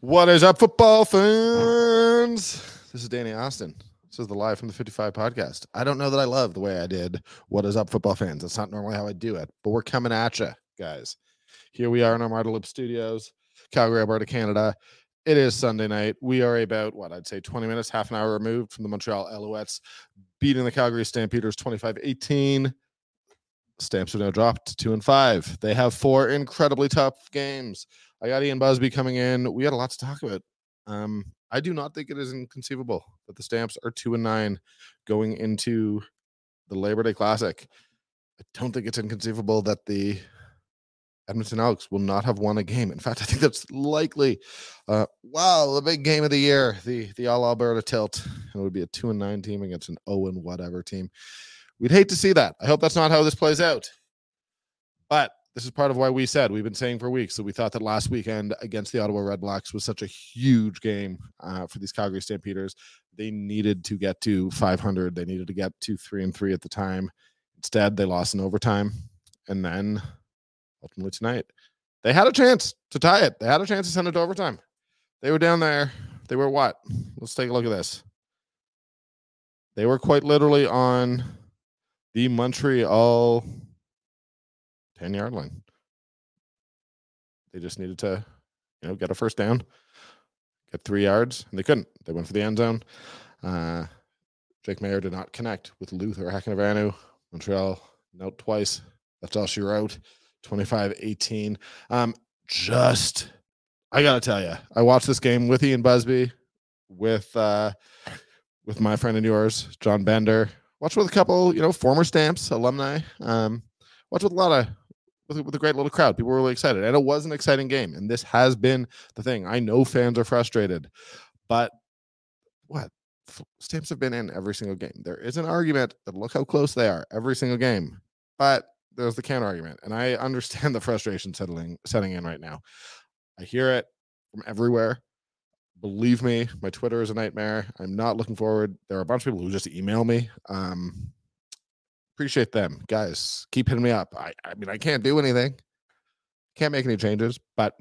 What is up, football fans? This is Danny Austin. This is the live from the 55 podcast. I don't know that I love the way I did What is up, football fans? That's not normally how I do it, but we're coming at you, guys. Here we are in our Marta Loop studios, Calgary, Alberta, Canada. It is Sunday night. We are about what I'd say 20 minutes, half an hour removed from the Montreal Alouettes beating the Calgary Stampeders 25 18. Stamps are now dropped to two and five. They have four incredibly tough games. I got Ian Busby coming in. We had a lot to talk about. Um, I do not think it is inconceivable that the Stamps are two and nine going into the Labor Day Classic. I don't think it's inconceivable that the Edmonton Elks will not have won a game. In fact, I think that's likely. Uh, wow, the big game of the year, the the All Alberta Tilt, And it would be a two and nine team against an zero and whatever team. We'd hate to see that. I hope that's not how this plays out. But this is part of why we said we've been saying for weeks that we thought that last weekend against the Ottawa Red Blacks was such a huge game uh, for these Calgary Stampeders. They needed to get to 500. They needed to get to three and three at the time. Instead, they lost in overtime, and then ultimately tonight they had a chance to tie it. They had a chance to send it to overtime. They were down there. They were what? Let's take a look at this. They were quite literally on the Montreal 10 yard line. They just needed to, you know, get a first down, get three yards, and they couldn't. They went for the end zone. Uh, Jake Maier did not connect with Luther Hakunavanhu. Montreal note twice. That's all she wrote. 25 18. Um, just, I got to tell you, I watched this game with Ian Busby, with, uh, with my friend and yours, John Bender. Watched with a couple, you know, former stamps alumni. Um, watched with a lot of with, with a great little crowd. People were really excited, and it was an exciting game. And this has been the thing. I know fans are frustrated, but what Stamps have been in every single game. There is an argument that look how close they are every single game, but there's the counter argument, and I understand the frustration settling setting in right now. I hear it from everywhere. Believe me, my Twitter is a nightmare. I'm not looking forward. There are a bunch of people who just email me. Um, appreciate them guys. Keep hitting me up. I, I mean i can't do anything. Can't make any changes but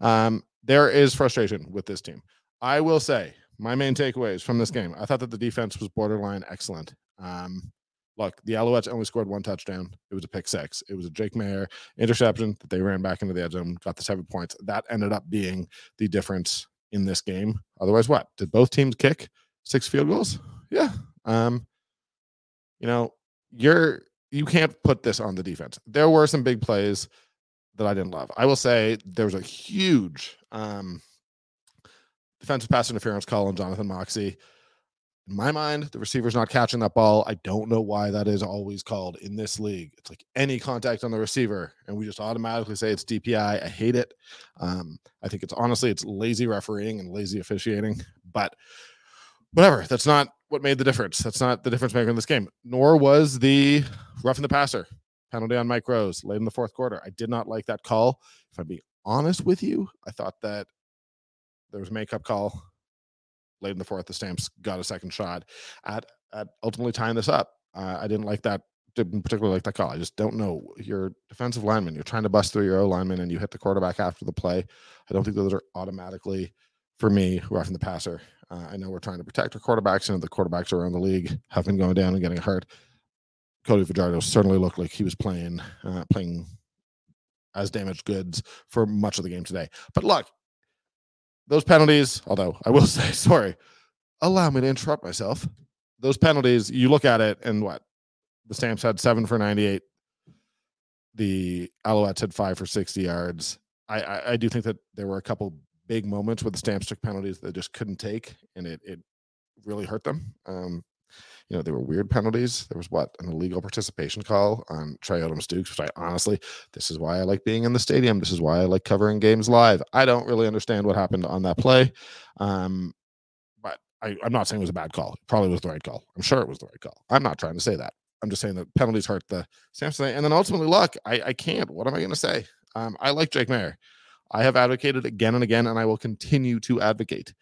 um, there is frustration with this team. I will say my main takeaways from this game i thought that the defense was borderline excellent. Um, look the alouettes only scored one touchdown. It was a pick six. It was a jake Maier interception that they ran back into the end zone got the seven points. That ended up being the difference in this game. Otherwise what? Did both teams kick six field goals? Yeah. Um, you know you're you can't put this on the defense. There were some big plays that I didn't love. I will say there was a huge um, defensive pass interference call on Jonathan Moxey. In my mind, the receiver's not catching that ball. I don't know why that is always called in this league. It's like any contact on the receiver, and we just automatically say it's DPI. I hate it. Um, I think it's honestly it's lazy refereeing and lazy officiating, but whatever. That's not what made the difference. That's not the difference maker in this game. Nor was the roughing the passer penalty on Mike Rose late in the fourth quarter. I did not like that call. If I'm being honest with you, I thought that there was a makeup call late in the fourth. The Stamps got a second shot at at ultimately tying this up. Uh, I didn't like that. Didn't particularly like that call. I just don't know. You're defensive lineman. You're trying to bust through your O lineman, and you hit the quarterback after the play. I don't think those are automatically for me roughing the passer. Uh, I know we're trying to protect our quarterbacks, and the quarterbacks around the league have been going down and getting hurt. Cody Fajardo certainly looked like he was playing uh, playing as damaged goods for much of the game today. But look, those penalties, although I will say, sorry, allow me to interrupt myself. Those penalties, you look at it and what? The Stamps had seven for 98. The Alouettes had five for 60 yards. I, I, I do think that there were a couple big moments where the Stamps took penalties they just couldn't take, and it, it really hurt them. Um, you know, there were weird penalties. There was what an illegal participation call on Tre Odoms-Dukes, which I honestly, this is why I like being in the stadium. This is why I like covering games live. I don't really understand what happened on that play. Um, but I, I'm not saying it was a bad call. It probably was the right call. I'm sure it was the right call. I'm not trying to say that. I'm just saying that penalties hurt the Samson. And then ultimately, look, I, I can't. What am I going to say? Um, I like Jake Maier. I have advocated again and again, and I will continue to advocate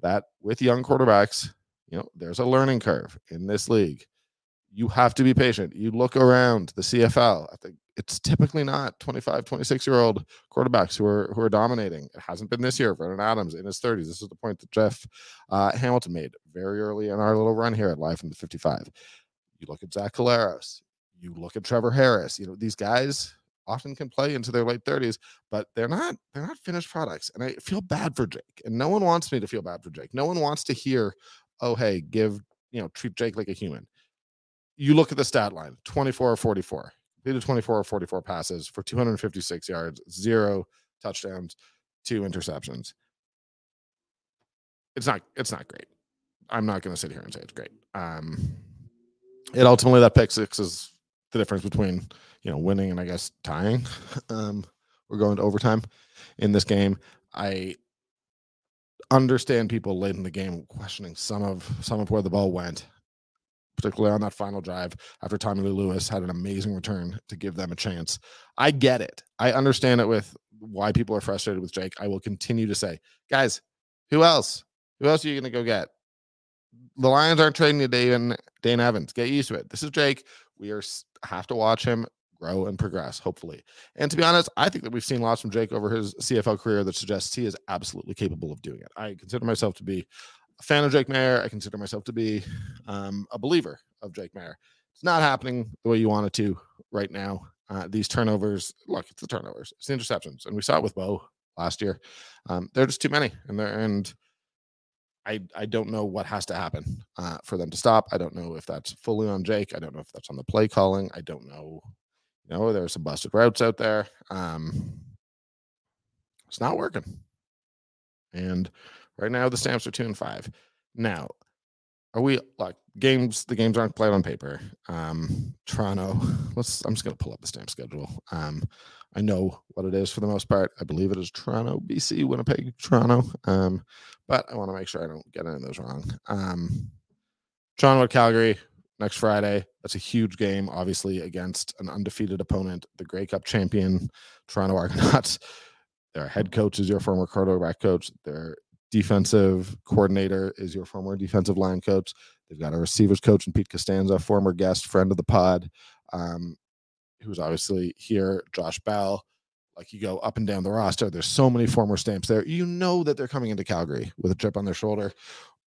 that with young quarterbacks, you know, there's a learning curve in this league. You have to be patient. You look around the CFL. I think it's typically not 25, 26 year old quarterbacks who are who are dominating. It hasn't been this year. Vernon Adams in his 30s. This is the point that Jeff uh, Hamilton made very early in our little run here at Live from the 55. You look at Zach Collaros. You look at Trevor Harris. You know these guys often can play into their late 30s, but they're not they're not finished products. And I feel bad for Jake. And no one wants me to feel bad for Jake. No one wants to hear oh, hey, give, you know, treat Jake like a human. You look at the stat line 24 or 44, completed 24 or 44 passes for 256 yards, zero touchdowns, two interceptions. It's not, it's not great. I'm not going to sit here and say it's great. Um, it ultimately, that pick six is the difference between, you know, winning and I guess tying. Um, we're going to overtime in this game. I understand people late in the game questioning some of some of where the ball went, particularly on that final drive after Tommy Lee Lewis had an amazing return to give them a chance. I get it. I understand it with why people are frustrated with Jake. I will continue to say, guys, who else? Who else are you going to go get? The Lions aren't trading to Dane, Dane Evans. Get used to it. This is Jake. We are have to watch him grow and progress, hopefully. And to be honest, I think that we've seen lots from Jake over his CFL career that suggests he is absolutely capable of doing it. I consider myself to be a fan of Jake Maier. I consider myself to be um, a believer of Jake Maier. It's not happening the way you want it to right now. Uh, these turnovers, look, it's the turnovers, it's the interceptions, and we saw it with Bo last year. Um, they're just too many, and they're and I I don't know what has to happen uh, for them to stop. I don't know if that's fully on Jake. I don't know if that's on the play calling. I don't know you know, there's some busted routes out there. Um, it's not working. And right now the stamps are two and five. Now, are we like games? The games aren't played on paper. Um, Toronto. Let's. I'm just gonna pull up the stamp schedule. Um, I know what it is for the most part. I believe it is Toronto, BC, Winnipeg, Toronto. Um, but I want to make sure I don't get any of those wrong. Um, Toronto, Calgary, next Friday. That's a huge game, obviously, against an undefeated opponent, the Grey Cup champion, Toronto Argonauts. Their head coach is your former quarterback coach. Their defensive coordinator is your former defensive line coach. They've got a receivers coach and Pete Costanza, former guest, friend of the pod, um, who's obviously here, Josh Bell. Like you go up and down the roster, there's so many former stamps there. You know that they're coming into Calgary with a chip on their shoulder,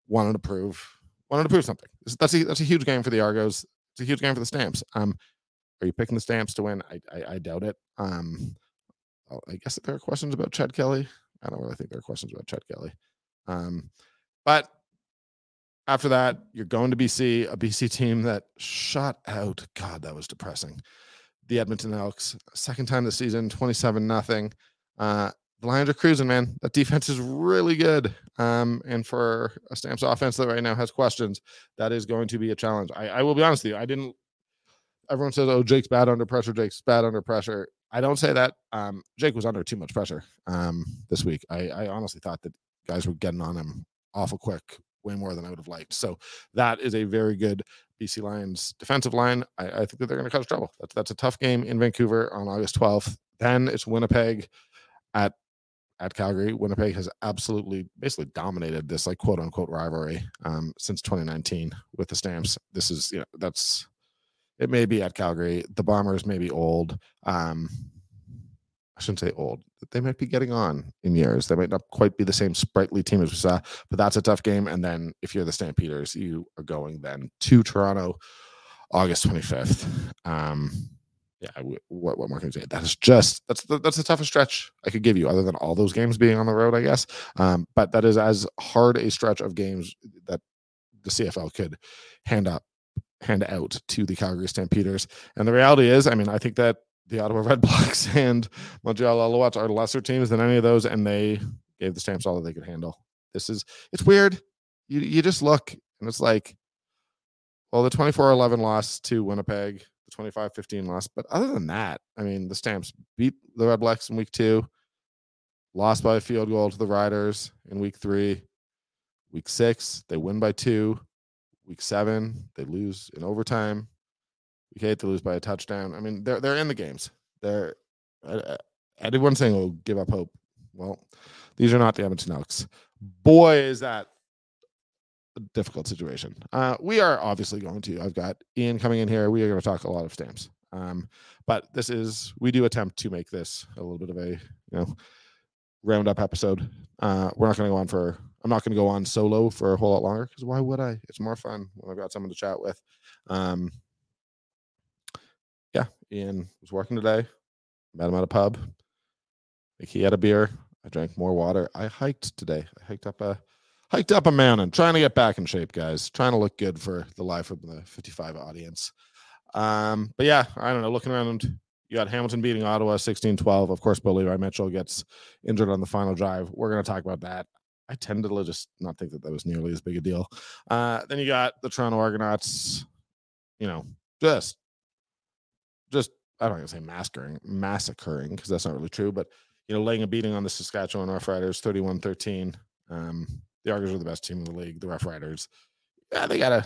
wanting to prove wanted to prove something. That's a that's a huge game for the Argos. It's a huge game for the Stamps. Um, are you picking the Stamps to win? I I, I doubt it. Um, I guess there are questions about Chad Kelly. I don't really think there are questions about Chad Kelly. Um, but after that, you're going to BC, a BC team that shot out. God, that was depressing. The Edmonton Elks, second time this season, 27 nothing. Uh, the Lions are cruising, man. That defense is really good. Um, and for a Stamps offense that right now has questions, that is going to be a challenge. I, I will be honest with you. I didn't. Everyone says, "Oh, Jake's bad under pressure. Jake's bad under pressure." I don't say that. Um, Jake was under too much pressure um, this week. I, I honestly thought that guys were getting on him awful quick, way more than I would have liked. So that is a very good BC Lions defensive line. I, I think that they're going to cause trouble. That's that's a tough game in Vancouver on August 12th. Then it's Winnipeg at at Calgary. Winnipeg has absolutely basically dominated this like quote unquote rivalry um, since 2019 with the Stamps. This is you know that's it may be at Calgary. The Bombers may be old. Um, I shouldn't say old. They might be getting on in years. They might not quite be the same sprightly team as we saw, but that's a tough game. And then if you're the Stampeders, you are going then to Toronto, August 25th. Um, yeah, what what more can I say? That is just that's the, that's the toughest stretch I could give you, other than all those games being on the road, I guess. Um, but that is as hard a stretch of games that the CFL could hand up hand out to the Calgary Stampeders. And the reality is, I mean, I think that the Ottawa Red Blacks and Montreal Alouettes are lesser teams than any of those, and they gave the Stamps all that they could handle. This is it's weird. You you just look and it's like, well, the 24-11 loss to Winnipeg, the 25-15 loss. But other than that, I mean, the Stamps beat the Red Blacks in week two, lost by a field goal to the Riders in week three. Week six, they win by two. Week seven, they lose in overtime. Week eight, they lose by a touchdown. I mean, they're they're in the games. They're uh, everyone's saying, "Oh, give up hope." Well, these are not the Edmonton Elks. Boy, is that difficult situation. Uh, we are obviously going to. I've got Ian coming in here. We are going to talk a lot of stamps. Um, but this is we do attempt to make this a little bit of a you know roundup episode. Uh, we're not going to go on for. I'm not going to go on solo for a whole lot longer because why would I? It's more fun when I've got someone to chat with. Um, yeah, Ian was working today. Met him at a pub. Like he had a beer. I drank more water. I hiked today. I hiked up a hiked up a mountain, trying to get back in shape, guys. Trying to look good for the life of the 55 audience. Um, but yeah, I don't know. Looking around, you got Hamilton beating Ottawa 16-12. Of course, Bo Levi Mitchell gets injured on the final drive. We're going to talk about that. I tend to just not think that that was nearly as big a deal. Uh, then you got the Toronto Argonauts, you know, just, just I don't to say massacring, massacring because that's not really true, but you know, laying a beating on the Saskatchewan Roughriders 31-13. Um, the Argos are the best team in the league. The Rough Riders, yeah, they gotta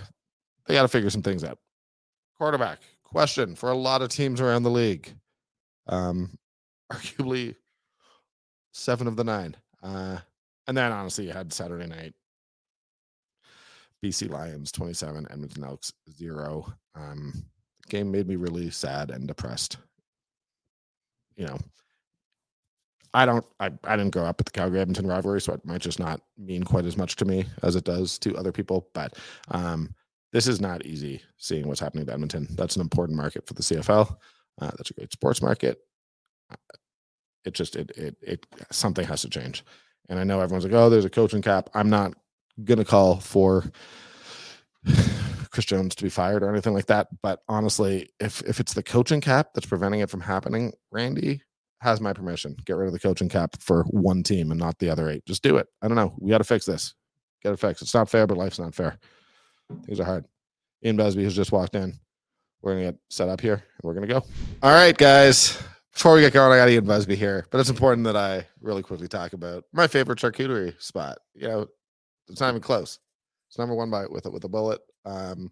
they gotta figure some things out. Quarterback question for a lot of teams around the league. Um, arguably seven of the nine. Uh, and then honestly, you had Saturday night. BC Lions 27, Edmonton Elks zero. Um, the game made me really sad and depressed. You know, I don't I, I didn't grow up with the Calgary Edmonton rivalry, so it might just not mean quite as much to me as it does to other people. But um, this is not easy seeing what's happening to Edmonton. That's an important market for the CFL. Uh, that's a great sports market. Uh, it just it it it something has to change. And I know everyone's like, oh, there's a coaching cap. I'm not gonna call for Chris Jones to be fired or anything like that. But honestly, if if it's the coaching cap that's preventing it from happening, Randy, has my permission. Get rid of the coaching cap for one team and not the other eight. Just do it. I don't know. We got to fix this. Get it fixed. It's not fair, but life's not fair. Things are hard. Ian Busby has just walked in. We're gonna get set up here and we're gonna go. All right, guys. Before we get going, I got Ian Busby here, but it's important that I really quickly talk about my favorite charcuterie spot. You know, it's not even close. It's number one by with it with a bullet. Um,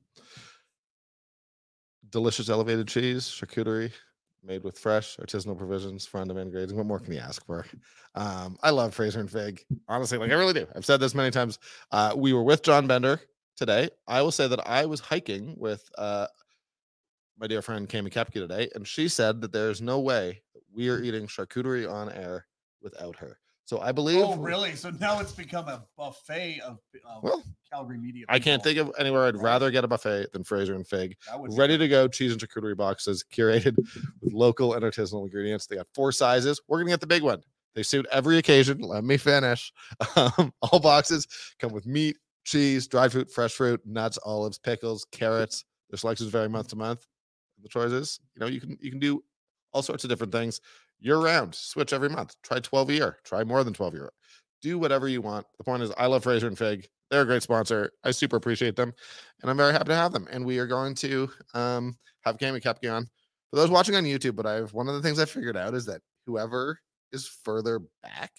delicious elevated cheese charcuterie made with fresh artisanal provisions for on-demand grading. What more can you ask for? Um, I love Fraser and Fig. Honestly, like I really do. I've said this many times. Uh, we were with John Bender today. I will say that I was hiking with uh, my dear friend Kami Kepke today, and she said that there's no way we are eating charcuterie on air without her. So I believe. Oh, really? So now it's become a buffet of, of Well, Calgary media. I can't think of anywhere I'd rather get a buffet than Fraser and Fig. That would be- ready to go cheese and charcuterie boxes curated with local and artisanal ingredients. They got four sizes. We're gonna get the big one. They suit every occasion. Let me finish. Um, all boxes come with meat, cheese, dried fruit, fresh fruit, nuts, olives, pickles, carrots. Their selections vary month to month. The choices, you know, you can you can do all sorts of different things year round. Switch every month. Try 12 a year. Try more than 12 a year. Do whatever you want. The point is, I love Fraser and Fig. They're a great sponsor. I super appreciate them, and I'm very happy to have them. And we are going to um, have Kami Kepke on. For those watching on YouTube, but I've one of the things I figured out is that whoever is further back,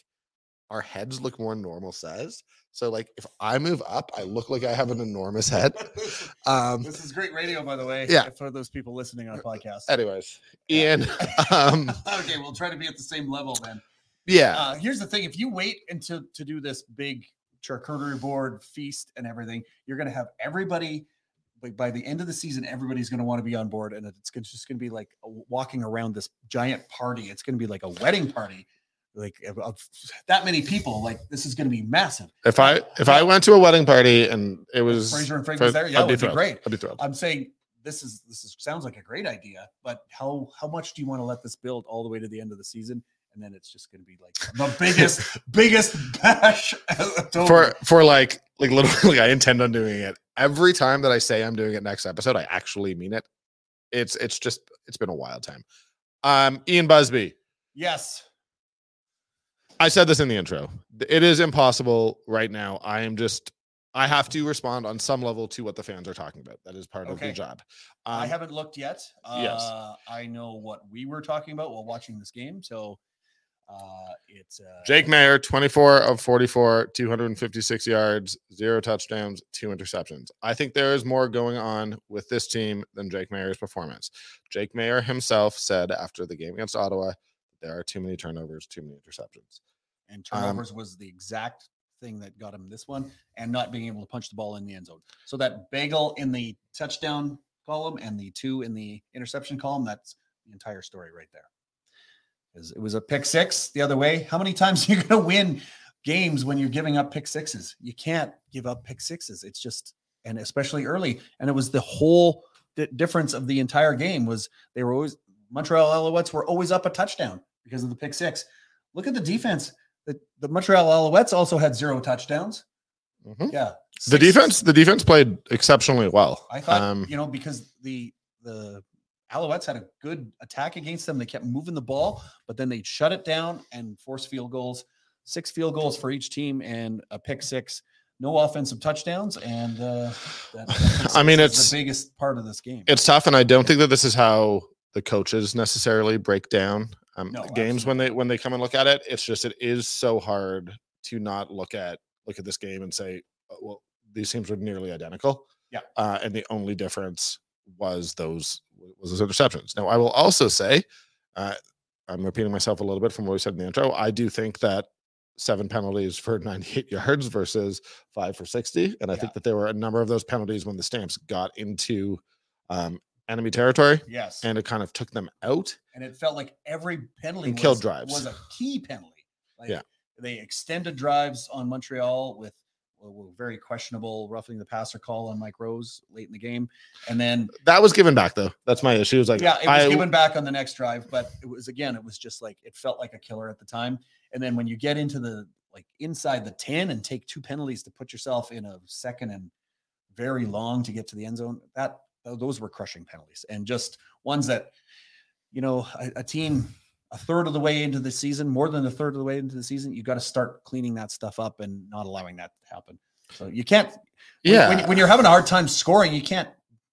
our heads look more normal size. So like if I move up, I look like I have an enormous head. Um This is great radio, by the way. Yeah. For those people listening on a podcast. anyways. Ian um okay, we'll try to be at the same level then. yeah. Uh, here's the thing: if you wait until to do this big charcuterie board feast and everything, you're going to have everybody. Like by the end of the season, everybody's going to want to be on board, and it's just going to be like walking around this giant party. It's going to be like a wedding party, like of, that many people. Like this is going to be massive. If I if I went to a wedding party and it was Fraser and Frank Fra- was there, yeah, I'd it be would be great. I'd be thrilled. I'm saying this is this is sounds like a great idea, but how how much do you want to let this build all the way to the end of the season? And then it's just going to be like the biggest biggest bash for for like like literally I intend on doing it every time that I say I'm doing it next episode. I actually mean it. It's it's just it's been a wild time. Um, Ian Busby. Yes. I said this in the intro. It is impossible right now. I am just I have to respond on some level to what the fans are talking about. That is part Okay. of the job. I Um, haven't looked yet. Uh, yes. I know what we were talking about while watching this game. So uh, it's uh, Jake Maier, 24 of 44, 256 yards, zero touchdowns, two interceptions. I think there is more going on with this team than Jake Maier's performance. Jake Maier himself said after the game against Ottawa, there are too many turnovers, too many interceptions. And um, turnovers was the exact thing that got him this one, and not being able to punch the ball in the end zone. So that bagel in the touchdown column and the two in the interception column, that's the entire story right there. It was a pick six the other way. How many times are you going to win games when you're giving up pick sixes? You can't give up pick sixes. It's just, and especially early. And it was the whole di- difference of the entire game was they were always Montreal Alouettes were always up a touchdown because of the pick six. Look at the defense. The, the Montreal Alouettes also had zero touchdowns. Mhm. Yeah. The Six- defense, the defense played exceptionally well. I thought, Um, you know, because the the Alouettes had a good attack against them. They kept moving the ball, but then they'd shut it down and force field goals. Six field goals for each team and a pick six. No offensive touchdowns, and uh, I mean, it's- the biggest part of this game. it's tough, and I don't think that this is how the coaches necessarily break down um, No, games when they when they come and look at it. It's just it is so hard to not look at look at this game and say, "Uh, well, these teams were nearly identical. Yeah. uh, and the only difference was those was those interceptions. Now, I will also say, uh, I'm repeating myself a little bit from what we said in the intro. I do think that seven penalties for 98 yards versus five for 60, and I Yeah. think that there were a number of those penalties when the Stamps got into um, enemy territory, yes, and it kind of took them out. and it felt like every penalty And killed was, drives. was a key penalty. Like Yeah. they extended drives on Montreal with were very questionable roughing the passer call on Mike Rose late in the game, and then That was given back though. That's my issue. It was like yeah, it was I, given back on the next drive, but it was again, it was just like it felt like a killer at the time. And then when you get into the like inside the 10 and take two penalties to put yourself in a second and very long to get to the end zone, that those were crushing penalties and just ones that you know, a, a team a third of the way into the season, more than a third of the way into the season, you got to start cleaning that stuff up and not allowing that to happen. So you can't yeah. when, when you're having a hard time scoring, you can't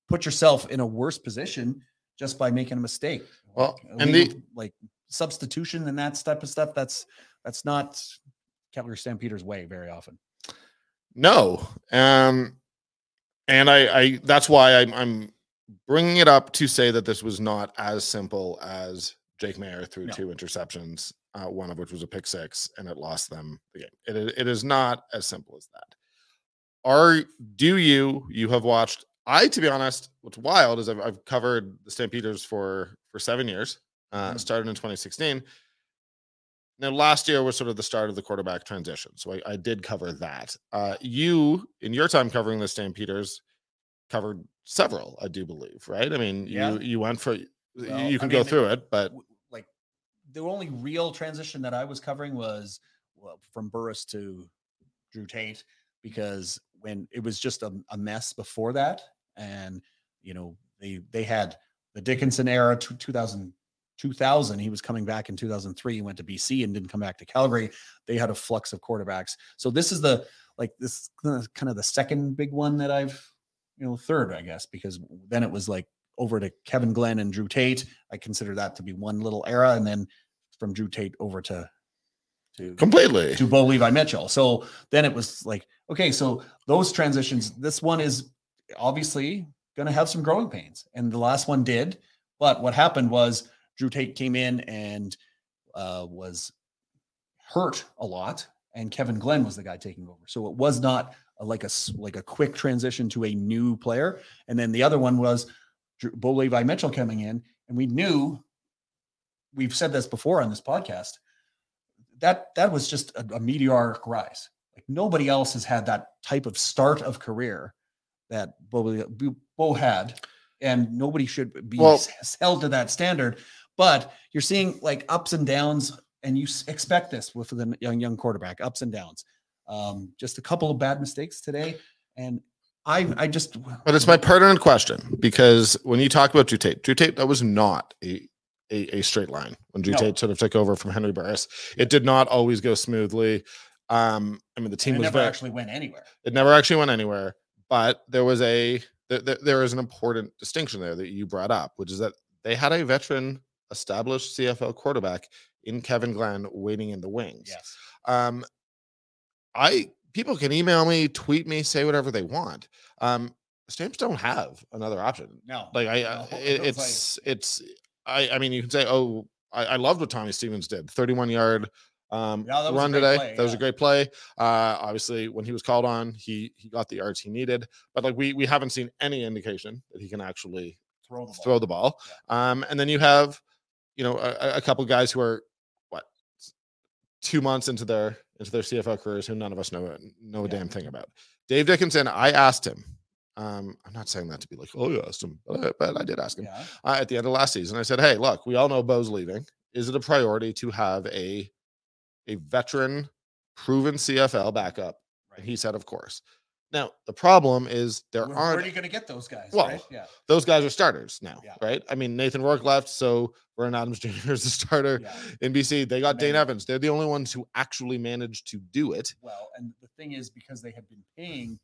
put yourself in a worse position just by making a mistake. Well, Like, and the- like substitution and that type of stuff. That's that's not Calgary Stampeders way very often. No. Um, and I, I that's why I'm, I'm bringing it up to say that this was not as simple as Jake Maier threw No. two interceptions, uh, one of which was a pick six, and it lost them the game. It, it is not as simple as that. Are do you you have watched? I to be honest, what's wild is I've, I've covered the Stampeders for for seven years. Uh, Mm. Started in 2016. Now, last year was sort of the start of the quarterback transition. So I, I did cover that. Uh, you, in your time covering the Stampeders, covered several, I do believe, right? I mean, Yeah. you you went for Well, you I can mean, go the- through it, but Like the only real transition that I was covering was well, from Burris to Drew Tate because when it was just a, a mess before that, and you know they they had the Dickenson era, two- 2000, 2000. He was coming back in 2003. He went to BC and didn't come back to Calgary. They had a flux of quarterbacks. So this is the like this kind of the second big one that I've you know third I guess because then it was like over to Kevin Glenn and Drew Tate. I consider that to be one little era, and then from Drew Tate over to to completely. to Bo Levi Mitchell. So then it was like, okay, so those transitions, this one is obviously going to have some growing pains, and the last one did. But what happened was Drew Tate came in and uh, was hurt a lot, and Kevin Glenn was the guy taking over. So it was not a, like a like a quick transition to a new player. And then the other one was Drew, Bo Levi Mitchell coming in, and we knew we've said this before on this podcast that that was just a, a meteoric rise. Like nobody else has had that type of start of career that Bo, Bo had. and nobody should be Well- held to that standard. But you're seeing like ups and downs, and you expect this with the young young quarterback, ups and downs. Um, just a couple of bad mistakes today, and I I just But it's my pertinent question because when you talk about Drew Tate, Drew Tate, that was not a a, a straight line when Drew No. Tate sort of took over from Henry Burris. It did not always go smoothly. Um, I mean, the team it was never very, actually went anywhere. it never actually went anywhere, but there was a there, there is an important distinction there that you brought up, which is that they had a veteran established CFL quarterback in Kevin Glenn waiting in the wings. Yes. Um, I people can email me, tweet me, say whatever they want. Um, Stamps don't have another option. No. Like I, no, uh, it it, was like- it's it's I I mean you can say oh I, I loved what Tommy Stevens did, 31 yard um Yeah, that run today. play, that was a great play. Uh, obviously when he was called on, he he got the yards he needed, but like we we haven't seen any indication that he can actually throw the ball. throw the ball. Um, and then you have, you know, a, a couple guys who are what two months into their into their CFL careers who none of us know know a Yeah. damn thing about. Dave Dickenson, I asked him. Um, I'm not saying that to be like, oh, you asked him, but I, but I did ask him Yeah. uh, at the end of last season. I said, hey, look, we all know Bo's leaving. Is it a priority to have a a veteran, proven CFL backup? And he said, of course. Now the problem is there Where, aren't where are you going to get those guys? Well, right? Yeah. those guys are starters now, Yeah. right? I mean, Nathan Rourke left, so Vernon Adams Jr. is the starter Yeah. in BC. They got Dane Evans. They're the only ones who actually managed to do it. Well, and the thing is, because they had been paying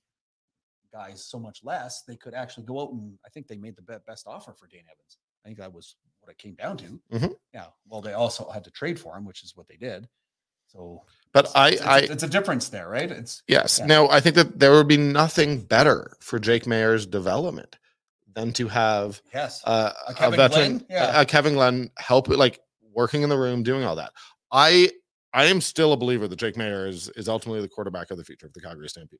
guys so much less, they could actually go out and I think they made the best offer for Dane Evans. I think that was what it came down to. Mhm. Yeah. Well, they also had to trade for him, which is what they did. So, But it's, I, it's, I, it's, a difference there, right? It's yes. yeah. Now I think that there would be nothing better for Jake Maier's development than to have yes. uh, A a, Kevin veteran, Glenn? Yeah. a, a Kevin Glenn help, like working in the room, doing all that. I, I am still a believer that Jake Maier is is ultimately the quarterback of the future of the Calgary Stampeders.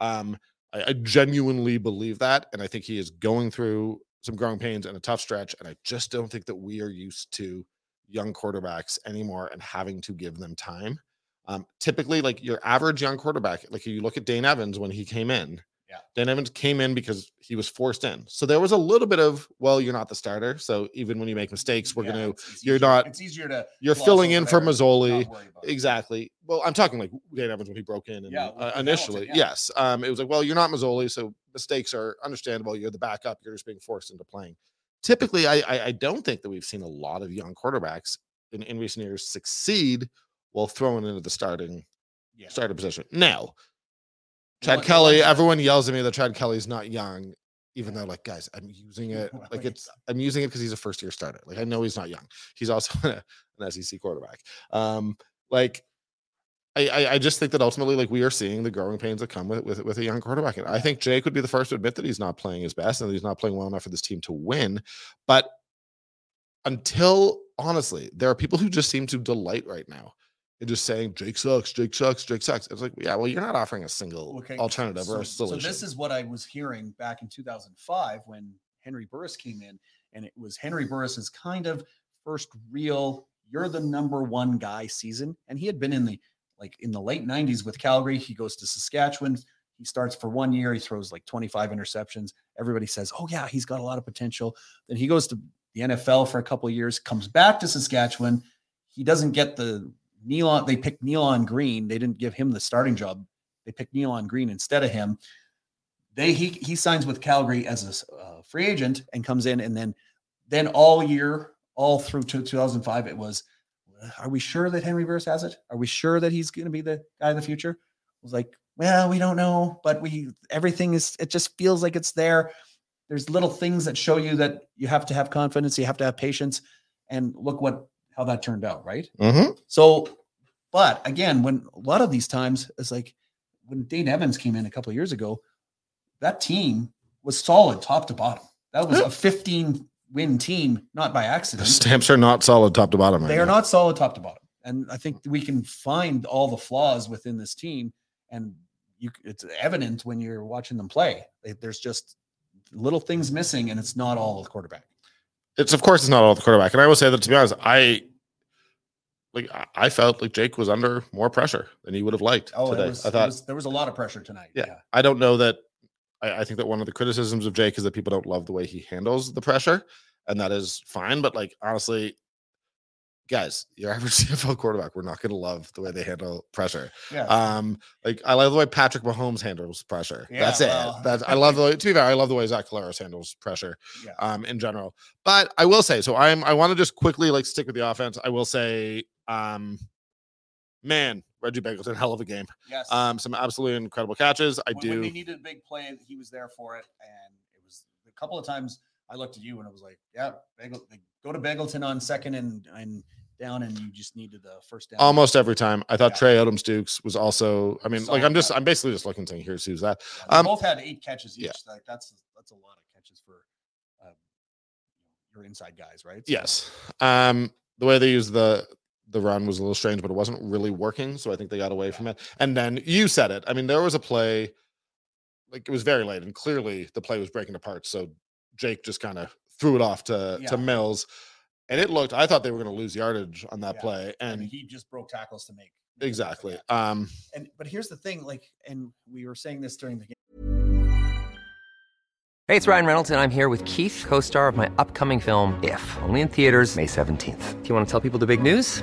Um, I, I genuinely believe that, and I think he is going through some growing pains and a tough stretch. And I just don't think that we are used to young quarterbacks anymore and having to give them time. Um, typically, like your average young quarterback, like you look at Dane Evans when he came in. Yeah. Dane Evans came in because he was forced in. So there was a little bit of, well, you're not the starter. So even when you make mistakes, we're yeah, gonna you're easier- not- It's easier to. you're filling in for Masoli. not worry about it. Exactly. Well, I'm talking like Dane Evans when he broke in and Yeah, uh, initially. Hamilton, yeah. Yes. Um, it was like, well, you're not Masoli, so mistakes are understandable. You're the backup. You're just being forced into playing. Typically, I I, I don't think that we've seen a lot of young quarterbacks in, in recent years succeed while thrown into the starting Yeah. starter position. Now, Chad Kelly, everyone yells at me that Chad Kelly's not young, even though, like, guys, I'm using it. Like, it's I'm using it because he's a first year starter. Like, I know he's not young. He's also an SEC quarterback. Um, like, I, I just think that ultimately, like, we are seeing the growing pains that come with with, with a young quarterback. And I think Jake would be the first to admit that he's not playing his best and he's not playing well enough for this team to win. But until honestly, there are people who just seem to delight right now in just saying Jake sucks, Jake sucks, Jake sucks. It's like, yeah, well, you're not offering a single Okay, alternative or so, a so this is what I was hearing back in 2005 when Henry Burris came in, and it was Henry Burris's kind of first real "you're the number one guy" season, and he had been in the like in the late 90s with Calgary. He goes to Saskatchewan. He starts for one year. He throws like 25 interceptions. Everybody says, "Oh yeah, he's got a lot of potential." Then he goes to the NFL for a couple of years. Comes back to Saskatchewan. He doesn't get the Nealon. They picked Nealon Greene. They didn't give him the starting job. They picked Nealon Greene instead of him. They he he signs with Calgary as a uh, free agent and comes in, and then then all year, all through to 2005, it was. Are we sure that Henry Burris has it? Are we sure that he's going to be the guy of the future? It was like, well, we don't know, but we everything is. It just feels like it's there. There's little things that show you that you have to have confidence. You have to have patience, and look what how that turned out, right? Mhm. So, but again, when a lot of these times, it's like when Dane Evans came in a couple of years ago, that team was solid top to bottom. That was a 15 win hmm. team, not by accident. The stamps are not solid top to bottom. right They are now. not solid top to bottom. And I think we can find all the flaws within this team. And you, it's evident when you're watching them play. There's just little things missing, and it's not all the quarterback. It's of course it's not all the quarterback, and I will say that to be honest, I like I- felt like Jake was under more pressure than he would have liked Oh, today. was, I thought, was- there was a lot of pressure tonight. yeah, I don't know that. I, I think that one of the criticisms of Jake is that people don't love the way he handles the pressure, and that is fine. But like honestly, guys, your average CFL quarterback, we're not going to love the way they handle pressure. Yeah. Um, like I love the way Patrick Mahomes handles pressure. Yeah, That's well. it. That's I love the way. To be fair, I love the way Zach Collaros handles pressure. Yeah. Um, in general, but I will say so. I'm. I want to just quickly like stick with the offense. I will say, um, man, Reggie Begelton, hell of a game. yes. Um, some absolutely incredible catches. I when, do. When they needed a big play, he was there for it. And it was a couple of times I looked at you and it was like, yeah, Bagel, go to Begelton on second and, and down, and you just needed the first down. Almost every time. I thought Yeah. Tre Odoms-Dukes was also. I mean, like I'm just. guy. I'm basically just looking saying, here's who's that. Yeah, they um, both had eight catches each. yeah. Like that's that's a lot of catches for uh, your inside guys, right? So, Yes. Um, the way they use the the run was a little strange, but it wasn't really working. So I think they got away from it. And then you said it. I mean, there was a play, like it was very late, and clearly the play was breaking apart. So Jake just kind of threw it off to Yeah. to Mills, and it looked. I thought they were going to lose yardage on that Yeah. play, I and mean, he just broke tackles to make make exactly. Um, And but here's the thing, like, and we were saying this during the game. Hey, it's Ryan Reynolds, and I'm here with Keith, co star of my upcoming film, If, only in theaters, May 17th. Do you want to tell people the big news?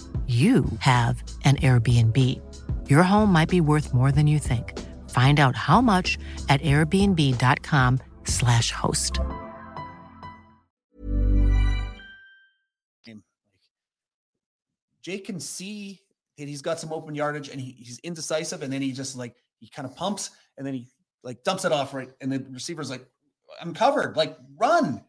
you have an Airbnb. Your home might be worth more than you think. Find out how much at airbnb.com/slash host. Jake can see that he's got some open yardage and he, he's indecisive, and then he just like he kind of pumps and then he like dumps it off right, and the receiver's like, "I'm covered, like run!"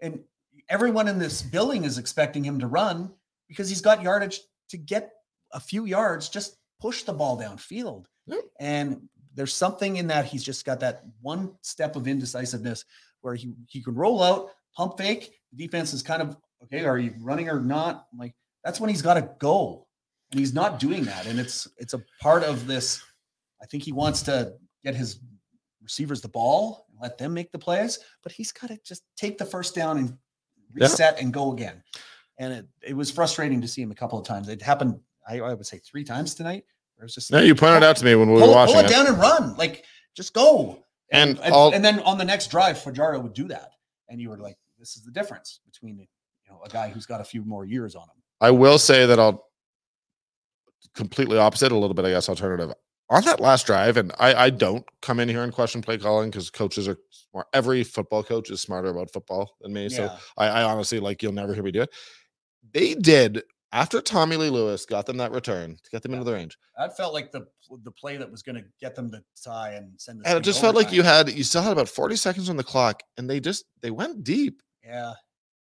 And everyone in this building is expecting him to run because he's got yardage to get a few yards. Just push the ball downfield, Yep. and there's something in that he's just got that one step of indecisiveness where he he can roll out, pump fake. The defense is kind of okay. Are you running or not? I'm like that's when he's got to go, and he's not doing that. And it's it's a part of this. I think he wants to get his receivers the ball and let them make the plays, but he's got to just take the first down and Yeah. reset and go again. And it, it was frustrating to see him a couple of times. It happened, I, I would say, three times tonight. Where it was just no, you pointed out to me when we were pull, watching pull it it. down and run. Like just go. And and, all- and then on the next drive, Fajardo would do that. And you were like, this is the difference between you know a guy who's got a few more years on him. I will say that I'll completely opposite, a little bit, I guess, alternative. On that last drive, and I, I don't come in here and question play calling because coaches are smart. Every football coach is smarter about football than me. So I, I honestly like you'll never hear me do it. They did after Tommy Lee Lewis got them that return to get them into the range. That felt like the the play that was going to get them to tie and send. And it just felt like you had you still had about 40 seconds on the clock, and they just they went deep, yeah,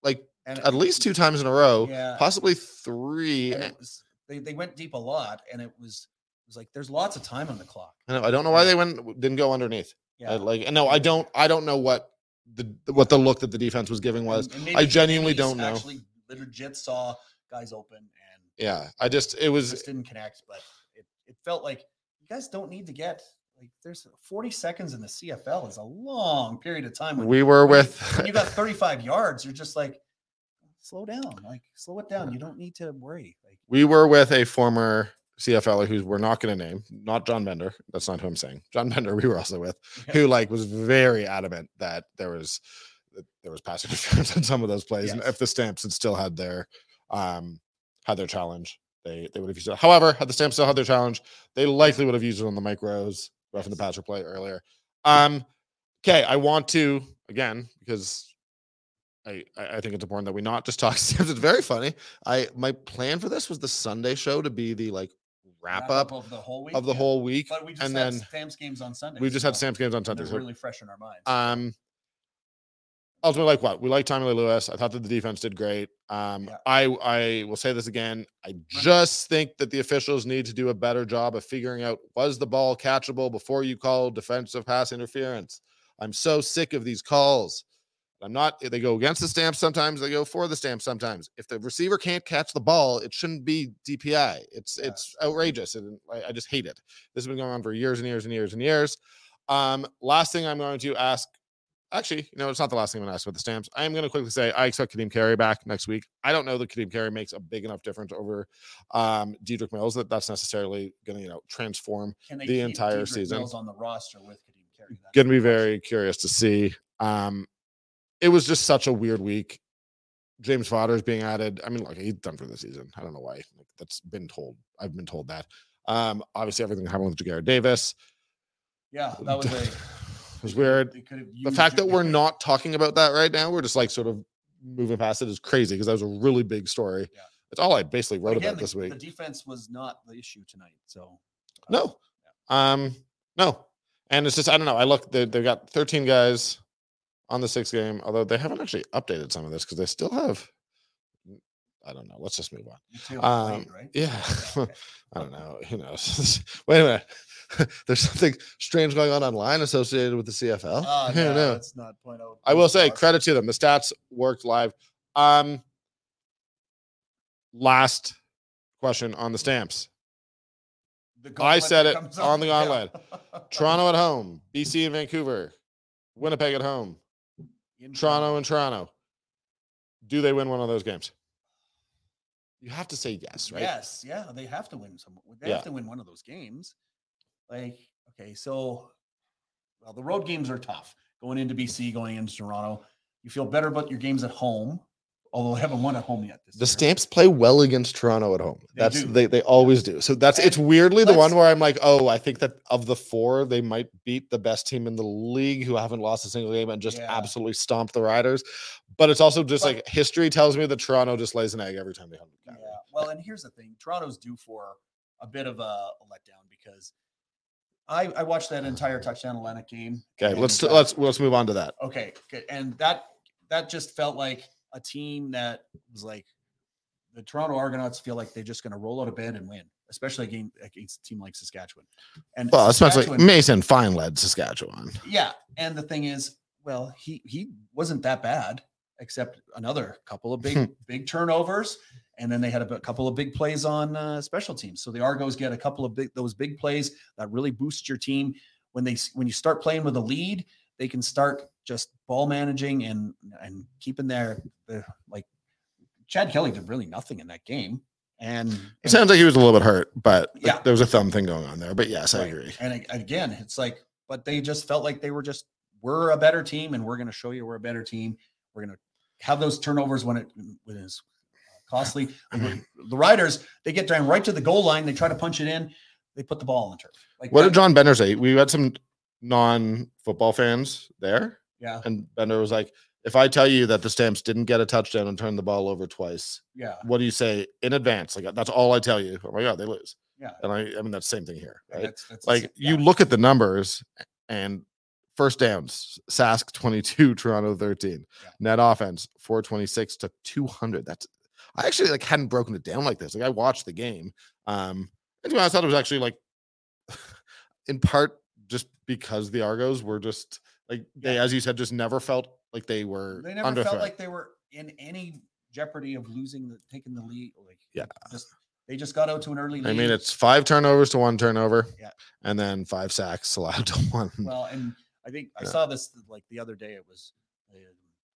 like and at least two times in a row, Yeah. possibly three. Eh it was they they went deep a lot, and it was it was like there's lots of time on the clock. I don't- I don't know why they went didn't go underneath. Yeah, I like and no, I don't I don't know what the what the look that the defense was giving was. And- and I genuinely don't know. Actually, legit saw guys open and Yeah, I just it was just didn't connect. But it it felt like you guys don't need to get like there's 40 seconds in the CFL is a long period of time. When, we were with when you got 35 yards, you're just like slow down. Like slow it down. You don't need to worry. Like We were with a former CFL er who we're not going to name, not John Bender. That's not who I'm saying. John Bender, we were also with, who like was very adamant that there was there was pass interference in some of those plays, and if the Stamps had still had their um had their challenge, they they would have used it. However, had the Stamps still had their challenge, they likely would have used it on the Mike Rose roughing the Yes. passer play earlier. Um, okay, I want to again because I, I think it's important that we not just talk Stamps. It's very funny. I my plan for this was the Sunday show to be the like wrap up of the whole week. of the yeah. whole week, But we just and had then Sam's games on Sunday. We've just had Sam's games on Sunday. They're really fresh in our minds. um, ultimately, like what we like Tommy Lee Lewis. I thought that the defense did great. Um, Yeah. I I will say this again. I just think that the officials need to do a better job of figuring out was the ball catchable before you call defensive pass interference. I'm so sick of these calls. I'm not. They go against the stamp sometimes. They go for the stamp sometimes. If the receiver can't catch the ball, it shouldn't be DPI. It's Yeah. it's outrageous, and I, I just hate it. This has been going on for years and years and years and years. Um, last thing I'm going to ask. Actually, you know, it's not the last thing I'm going to ask about the stamps. I am going to quickly say I expect Ka'Deem Carey back next week. I don't know that Ka'Deem Carey makes a big enough difference over um, Dedrick Mills that that's necessarily going to you know transform the entire Dedrick season. Mills on the roster with Ka'Deem Carey? Going to be very curious to see. Um, it was just such a weird week. James Fodder is being added. I mean, look, he's done for the season. I don't know why. Like, that's been told. I've been told that. Um, obviously, everything happened with Jaguar Davis Yeah, that was a. it was weird. The fact that we're not talking about that right now, we're just like sort of moving past it is crazy because that was a really big story. Yeah. It's all I basically wrote again, about the, this week. The defense was not the issue tonight. So uh, No. Um, no. And it's just I don't know. I look they they've got 13 guys on the sixth game, although they haven't actually updated some of this because they still have I don't know. Let's just move on. Um, played, right? yeah. I don't know. Who knows? Wait a minute. There's something strange going on online associated with the CFL. Oh, I no, not point out. I will say credit to them. The stats worked live. Um last question on the stamps. The I said it on the up, yeah. Toronto at home, BC and Vancouver, Winnipeg at home, In Toronto and Toronto. Do they win one of those games? You have to say yes, right? Yes, yeah, they have to win some. They Yeah. have to win one of those games. Like, okay, so well, the road games are tough. Going into BC, going into Toronto, you feel better about your games at home, although they haven't won at home yet. This The year. Stamps play well against Toronto at home. They That's do. they they always do. So that's it's weirdly the one where I'm like, oh, I think that of the four, they might beat the best team in the league who haven't lost a single game and just Yeah. absolutely stomp the Riders. But it's also just But- like history tells me that Toronto just lays an egg every time they come to Yeah. Well, and here's the thing: Toronto's due for a bit of a, a letdown because I I watched that entire touchdown Atlantic game. Okay, let's uh, let's let's move on to that. Okay, good. And that that just felt like a team that was like the Toronto Argonauts feel like they're just going to roll out of bed and win, especially against, against a team like Saskatchewan. And Well, especially Mason Fine led Saskatchewan. yeah. And the thing is, well, he he wasn't that bad, except another couple of big big turnovers, and then they had a bit- couple of big plays on uh, special teams. So the Argos get a couple of big those big plays that really boost your team when they when you start playing with a lead. They can start just ball managing and and keeping their, their like Chad Kelly did really nothing in that game. And, It and sounds like he was a little bit hurt, but Yeah. there was a thumb thing going on there. But yes, I agree. And again, it's like, but they just felt like they were just, we're a better team and we're going to show you we're a better team. We're going to have those turnovers when it, when it's costly. The Riders, they get down right to the goal line. They try to punch it in. They put the ball on the turf. Like What that- did John Bender say? We had some non-football fans there, Yeah. and Bender was like, "If I tell you that the Stamps didn't get a touchdown and turned the ball over twice, Yeah. what do you say in advance? Like that's all I tell you. Oh my god, they lose." Yeah. And I, I mean, that's the same thing here, right? That's, that's like same- you look at the numbers and first downs sask 22 toronto 13 Yeah. net offense 426 to 200 that's i actually like hadn't broken it down like this like i watched the game um and to be honest, i thought it was actually like in part just because the argos were just like they Yeah. as you said just never felt like they were They never felt threat. like they were in any jeopardy of losing the taking the lead. Like Yeah. just they just got out to an early lead. i mean it's five turnovers to one turnover Yeah. and then five sacks allowed to one Well, and I think I Yeah. saw this like the other day. It was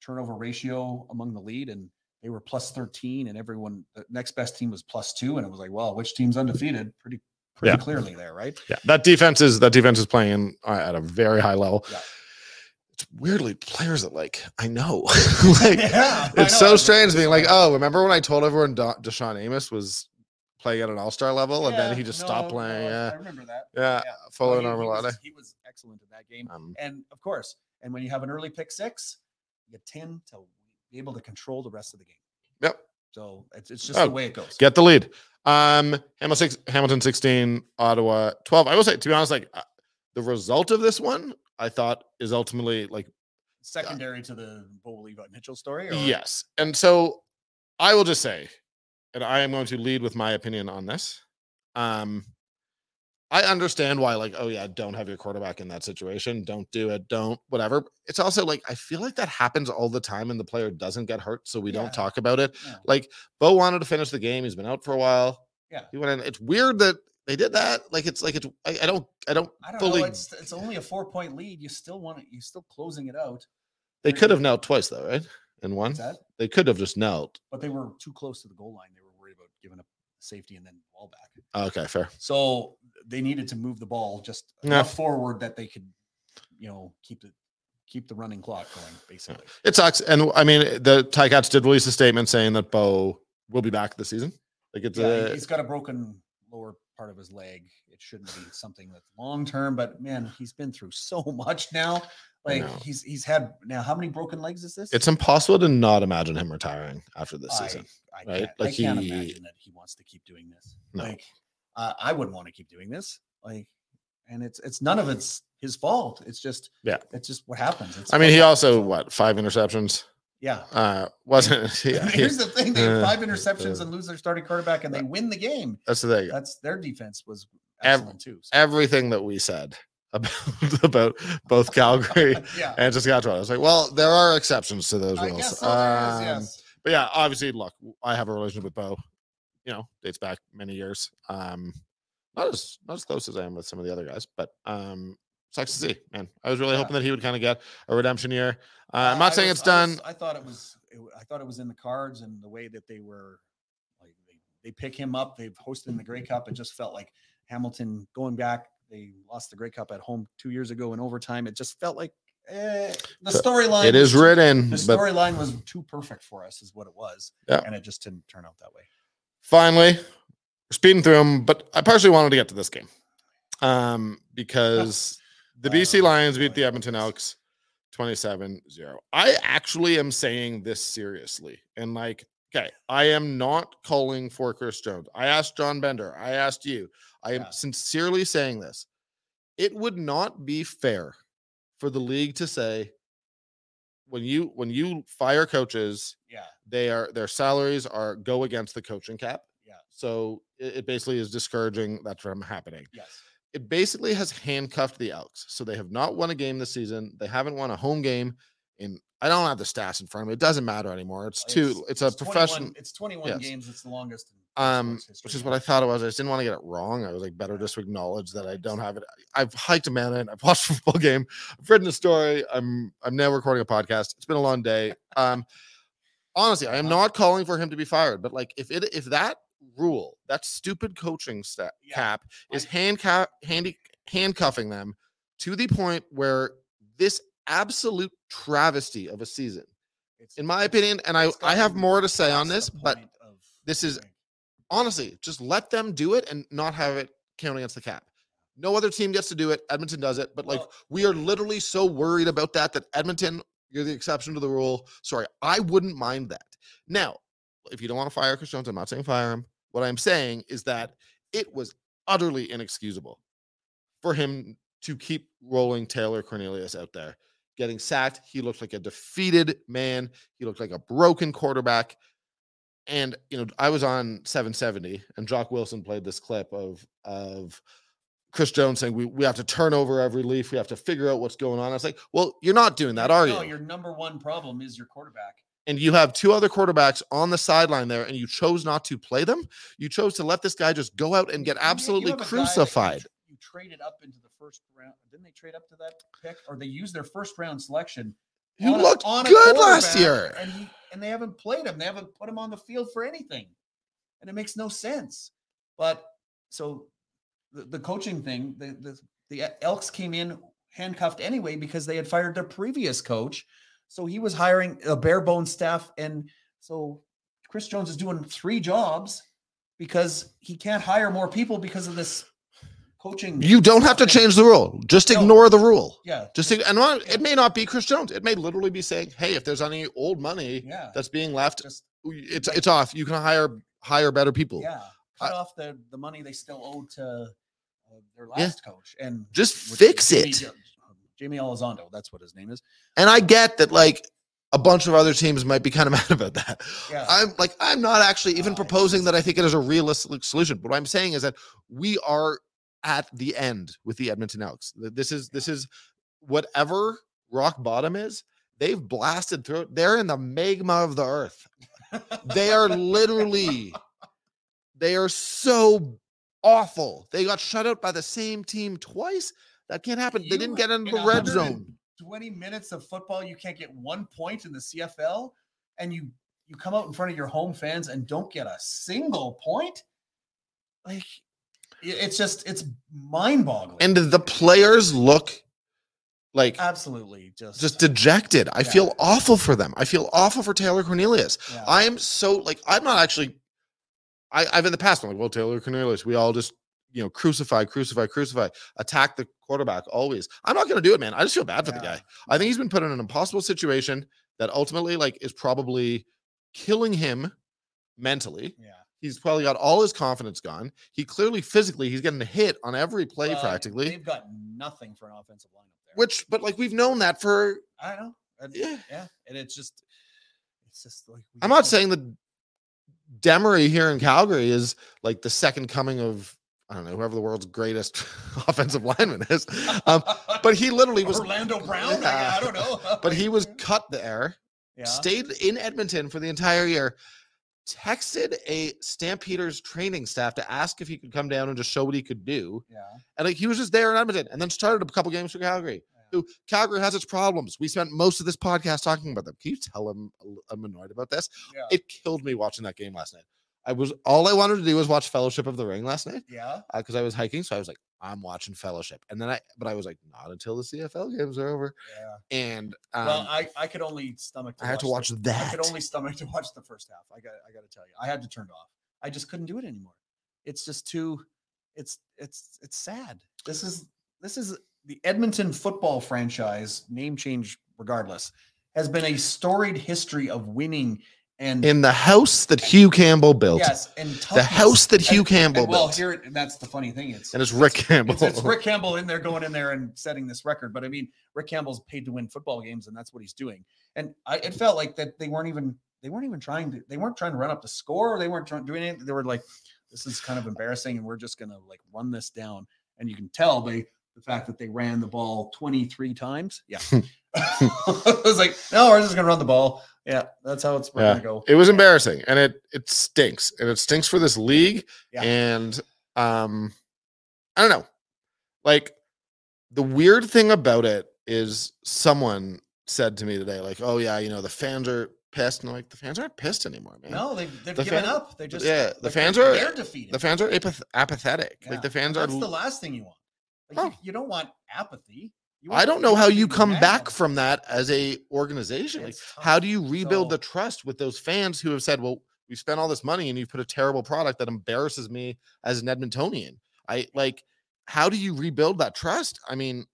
turnover ratio among the lead, and they were plus 13 and everyone the next best team was plus two and it was like well which team's undefeated pretty pretty Yeah. clearly there right Yeah, that defense is that defense is playing uh, at a very high level. Yeah. It's weirdly players that like I know, like Yeah, it's know, so strange being like, oh, remember when I told everyone Da- DaShaun Amos was playing at an All Star level, and then he just no, stopped playing. I- yeah, I remember that. yeah, Yeah. Fuller No, and he- he was- He was excellent in that game. Um, And of course, and when you have an early pick six, you tend to be able to control the rest of the game. Yep. So it's, it's just Oh, the way it goes. get the lead. Um, Hamilton, six, Hamilton 16, Ottawa 12. I will say, to be honest, like uh, the result of this one, I thought is ultimately like Secondary to the Bo Levi Mitchell story. Or? Yes. And so I will just say, and I am going to lead with my opinion on this. Um, I understand why, like, oh yeah, don't have your quarterback in that situation. Don't do it. Don't whatever. It's also like I feel like that happens all the time, and the player doesn't get hurt, so we Yeah. don't talk about it. Yeah. Like Bo wanted to finish the game. He's been out for a while. Yeah. He went in. It's weird that they did that. Like it's like it's. I, I don't. I don't. I don't fully. know. It's it's only a four point lead. You still want it. You're still closing it out. they could have knelt twice though, right? In one, they could have just knelt. But they were too close to the goal line. They were worried about giving up safety and then ball back. Okay, fair. So they needed to move the ball just Yeah. enough forward that they could, you know, keep the keep the running clock going. Basically, It sucks. And I mean, the Ticats did release a statement saying that Bo will be back this season. Like it's yeah, a, he- uh, he's got a broken lower part of his leg. It shouldn't be something that's long term, but man, he's been through so much now. Like he's he's had now how many broken legs is this? it's impossible to not imagine him retiring after this I, season. I right? Can't, Like I can't imagine that he wants to keep doing this. No. Like uh, I wouldn't want to keep doing this. Like, and it's it's none of it's his fault. It's just Yeah. It's just what happens. It's I mean, he football, also so- what five interceptions? yeah. Uh, wasn't yeah, he- Here's the thing: they uh, have five interceptions and lose their starting quarterback, and they win the game. that's the thing. That's their defense was Ev- excellent too. so- Everything that we said about about both Calgary yeah, and Saskatchewan, I was like, well, there are exceptions to those rules. so. There is, Um, yes. but yeah, obviously, look, I have a relationship with Bo. You know, dates back many years. Um, not as not as close as I am with some of the other guys, but um, sucks to see, man. I was really Yeah. hoping that he would kind of get a redemption year. Uh, Uh, I'm not I saying was- it's I done. was- I thought it was. It, I thought it was in the cards, and the way that they were, like they, they pick him up. They've hosted in the Grey Cup. It just felt like Hamilton going back. They lost the Grey Cup at home two years ago in overtime. It just felt like eh, the storyline. it is written, The storyline was too perfect for us, is what it was. Yeah. and it just didn't turn out that way. Finally, we're speeding through them. But I partially wanted to get to this game um, because the BC don't Lions beat the Edmonton. Elks 27 0. I actually am saying this seriously. And like, okay, I am not calling for Chris Jones. I asked John Bender, I asked you. I am Yeah. sincerely saying this. It would not be fair for the league to say, when you when you fire coaches Yeah, they are their salaries are go against the coaching cap. Yeah. So it, it basically is discouraging that from happening. yes. It basically has handcuffed the Elks. So they have not won a game this season. They haven't won a home game in I don't have the stats in front of me. It doesn't matter anymore. It's two, it's, a professional. It's 21 yes. games. It's the longest. in Um, which is what I thought it was. I just didn't want to get it wrong. I was like, better just to acknowledge that I don't have it. I've hiked a mountain. I've watched a football game. I've written a story. I'm I'm now recording a podcast. It's been a long day. Um, honestly, I am not calling for him to be fired, but like if it if that rule, that stupid coaching stat Yeah, cap is handcap handy handcuffing them to the point where this absolute travesty of a season, It's- in my opinion, and I I have more to say on this, but this is honestly, just let them do it and not have it count against the cap. No other team gets to do it. Edmonton does it, but like Well- we are literally so worried about that that Edmonton, you're the exception to the rule. Sorry, I wouldn't mind that. Now, if you don't want to fire Chris Jones, I'm not saying fire him. What I'm saying is that it was utterly inexcusable for him to keep rolling Taylor Cornelius out there. Getting sacked, he looked like a defeated man. He looked like a broken quarterback. And you know, I was on 770, and Jock Wilson played this clip of of Chris Jones saying we, we have to turn over every leaf. We have to figure out what's going on. I was like, well, you're not doing that, are you? no, you? your number one problem is your quarterback. and you have two other quarterbacks on the sideline there, and you chose not to play them. You chose to let this guy just go out and get absolutely have a guy that you crucified. traded up into the first round. Didn't they trade up to that pick, or they used their first round selection He on looked a good last year. and he and they haven't played him. They haven't put him on the field for anything, and it makes no sense. But so the, the coaching thing, the, the the Elks came in handcuffed anyway because they had fired their previous coach, so he was hiring a bare bones staff, and so Chris Jones is doing three jobs because he can't hire more people because of this coaching. You don't have to change the rule. Just No. ignore the rule. Yeah, Just and what- it may not be Chris Jones. It may literally be saying, "Hey, if there's any old money yeah. that's being left, Just it's it's off. You can hire hire better people. Yeah, cut I- off the the money they still owed to uh, their Yeah. last coach, and Just fix Jaime, it. Jaime Elizondo, that's what his name is. And I get that, like a bunch of other teams might be kind of mad about that. Yeah, I'm like, I'm not actually even Uh, proposing that I think it is a realistic solution. But what I'm saying is that we are at the end with the Edmonton Elks. This is this is whatever rock bottom is. They've blasted through. They're in the magma of the earth. They are literally, they are so awful. They got shut out by the same team twice. That can't happen. They didn't get into in the red zone. 20 minutes of football, you can't get one point in the CFL, and you you come out in front of your home fans and don't get a single point. Like it's just it's mind boggling. And the players look like absolutely just just dejected. I Yeah. feel awful for them. I feel awful for Taylor Cornelius. yeah. I am so like I'm not actually. I, I've in the past been like, well, Taylor Cornelius, we all just you know crucify, crucify, crucify, attack the quarterback always. I'm not going to do it, man. I just feel bad for the guy. I think he's been put in an impossible situation that ultimately like is probably killing him mentally. yeah. He's probably got all his confidence gone. He clearly physically he's getting a hit on every play Well, practically. they've got nothing for an offensive line up there. Which, but like we've known that for I know. And, Yeah. yeah. And it's just, it's just like I'm not saying that Demery here in Calgary is like the second coming of I don't know whoever the world's greatest offensive lineman is, um, but he literally was. Orlando Brown. Yeah. I don't know. But he was cut there, yeah. stayed in Edmonton for the entire year, texted a Stampeders training staff to ask if he could come down and just show what he could do, Yeah. and like he was just there in Edmonton, and then started a couple games for Calgary. Who Calgary has its problems. We spent most of this podcast talking about them. Can you tell him I'm annoyed about this? Yeah. it killed me watching that game last night. I was all I wanted to do was watch Fellowship of the Ring last night yeah. Uh, because I was hiking. So I was like, I'm watching Fellowship, and then I, but I was like, not until the CFL games are over. Yeah. And um, well, I, I could only stomach. To I had to watch the, I could only stomach to watch the first half. I got. I got to tell you, I had to turn it off. I just couldn't do it anymore. It's just too. It's it's it's sad. This is this is the Edmonton football franchise name change. Regardless, has been a storied history of winning and in the house that Hugh Campbell built, yes, and the house that Hugh And- Campbell and well, built, here and that's the funny thing. It's and it's Rick Campbell. it's, it's Rick Campbell in there going in there and setting this record. But I mean, Rick Campbell's paid to win football games, and that's what he's doing. And I, it felt like that they weren't even they weren't even trying to they weren't trying to run up the score. They weren't trying doing anything. They were like, this is kind of embarrassing, and we're just gonna like run this down. And you can tell they the fact that they ran the ball 23 times. Yeah. I was like, no, we're just gonna run the ball. Yeah, that's how it's Yeah. gonna go. It was embarrassing, and it it stinks, and it stinks for this league. Yeah. And um, I don't know. Like the weird thing about it is, someone said to me today, like, "Oh yeah, you know the fans are pissed," and I'm like, "The fans aren't pissed anymore, man. No, they've they've The given fan- up. They just yeah, the like, fans they're- they're defeated. The fans are apath- apathetic. Yeah, Like the fans and are. That's the last thing you want. Like, Huh. you, you don't want apathy. You I don't know how you come mad. back from that as a organization. Like, how do you rebuild the trust with those fans who have said, "Well, we spent all this money and you put a terrible product that embarrasses me as an Edmontonian." I like. How do you rebuild that trust? I mean,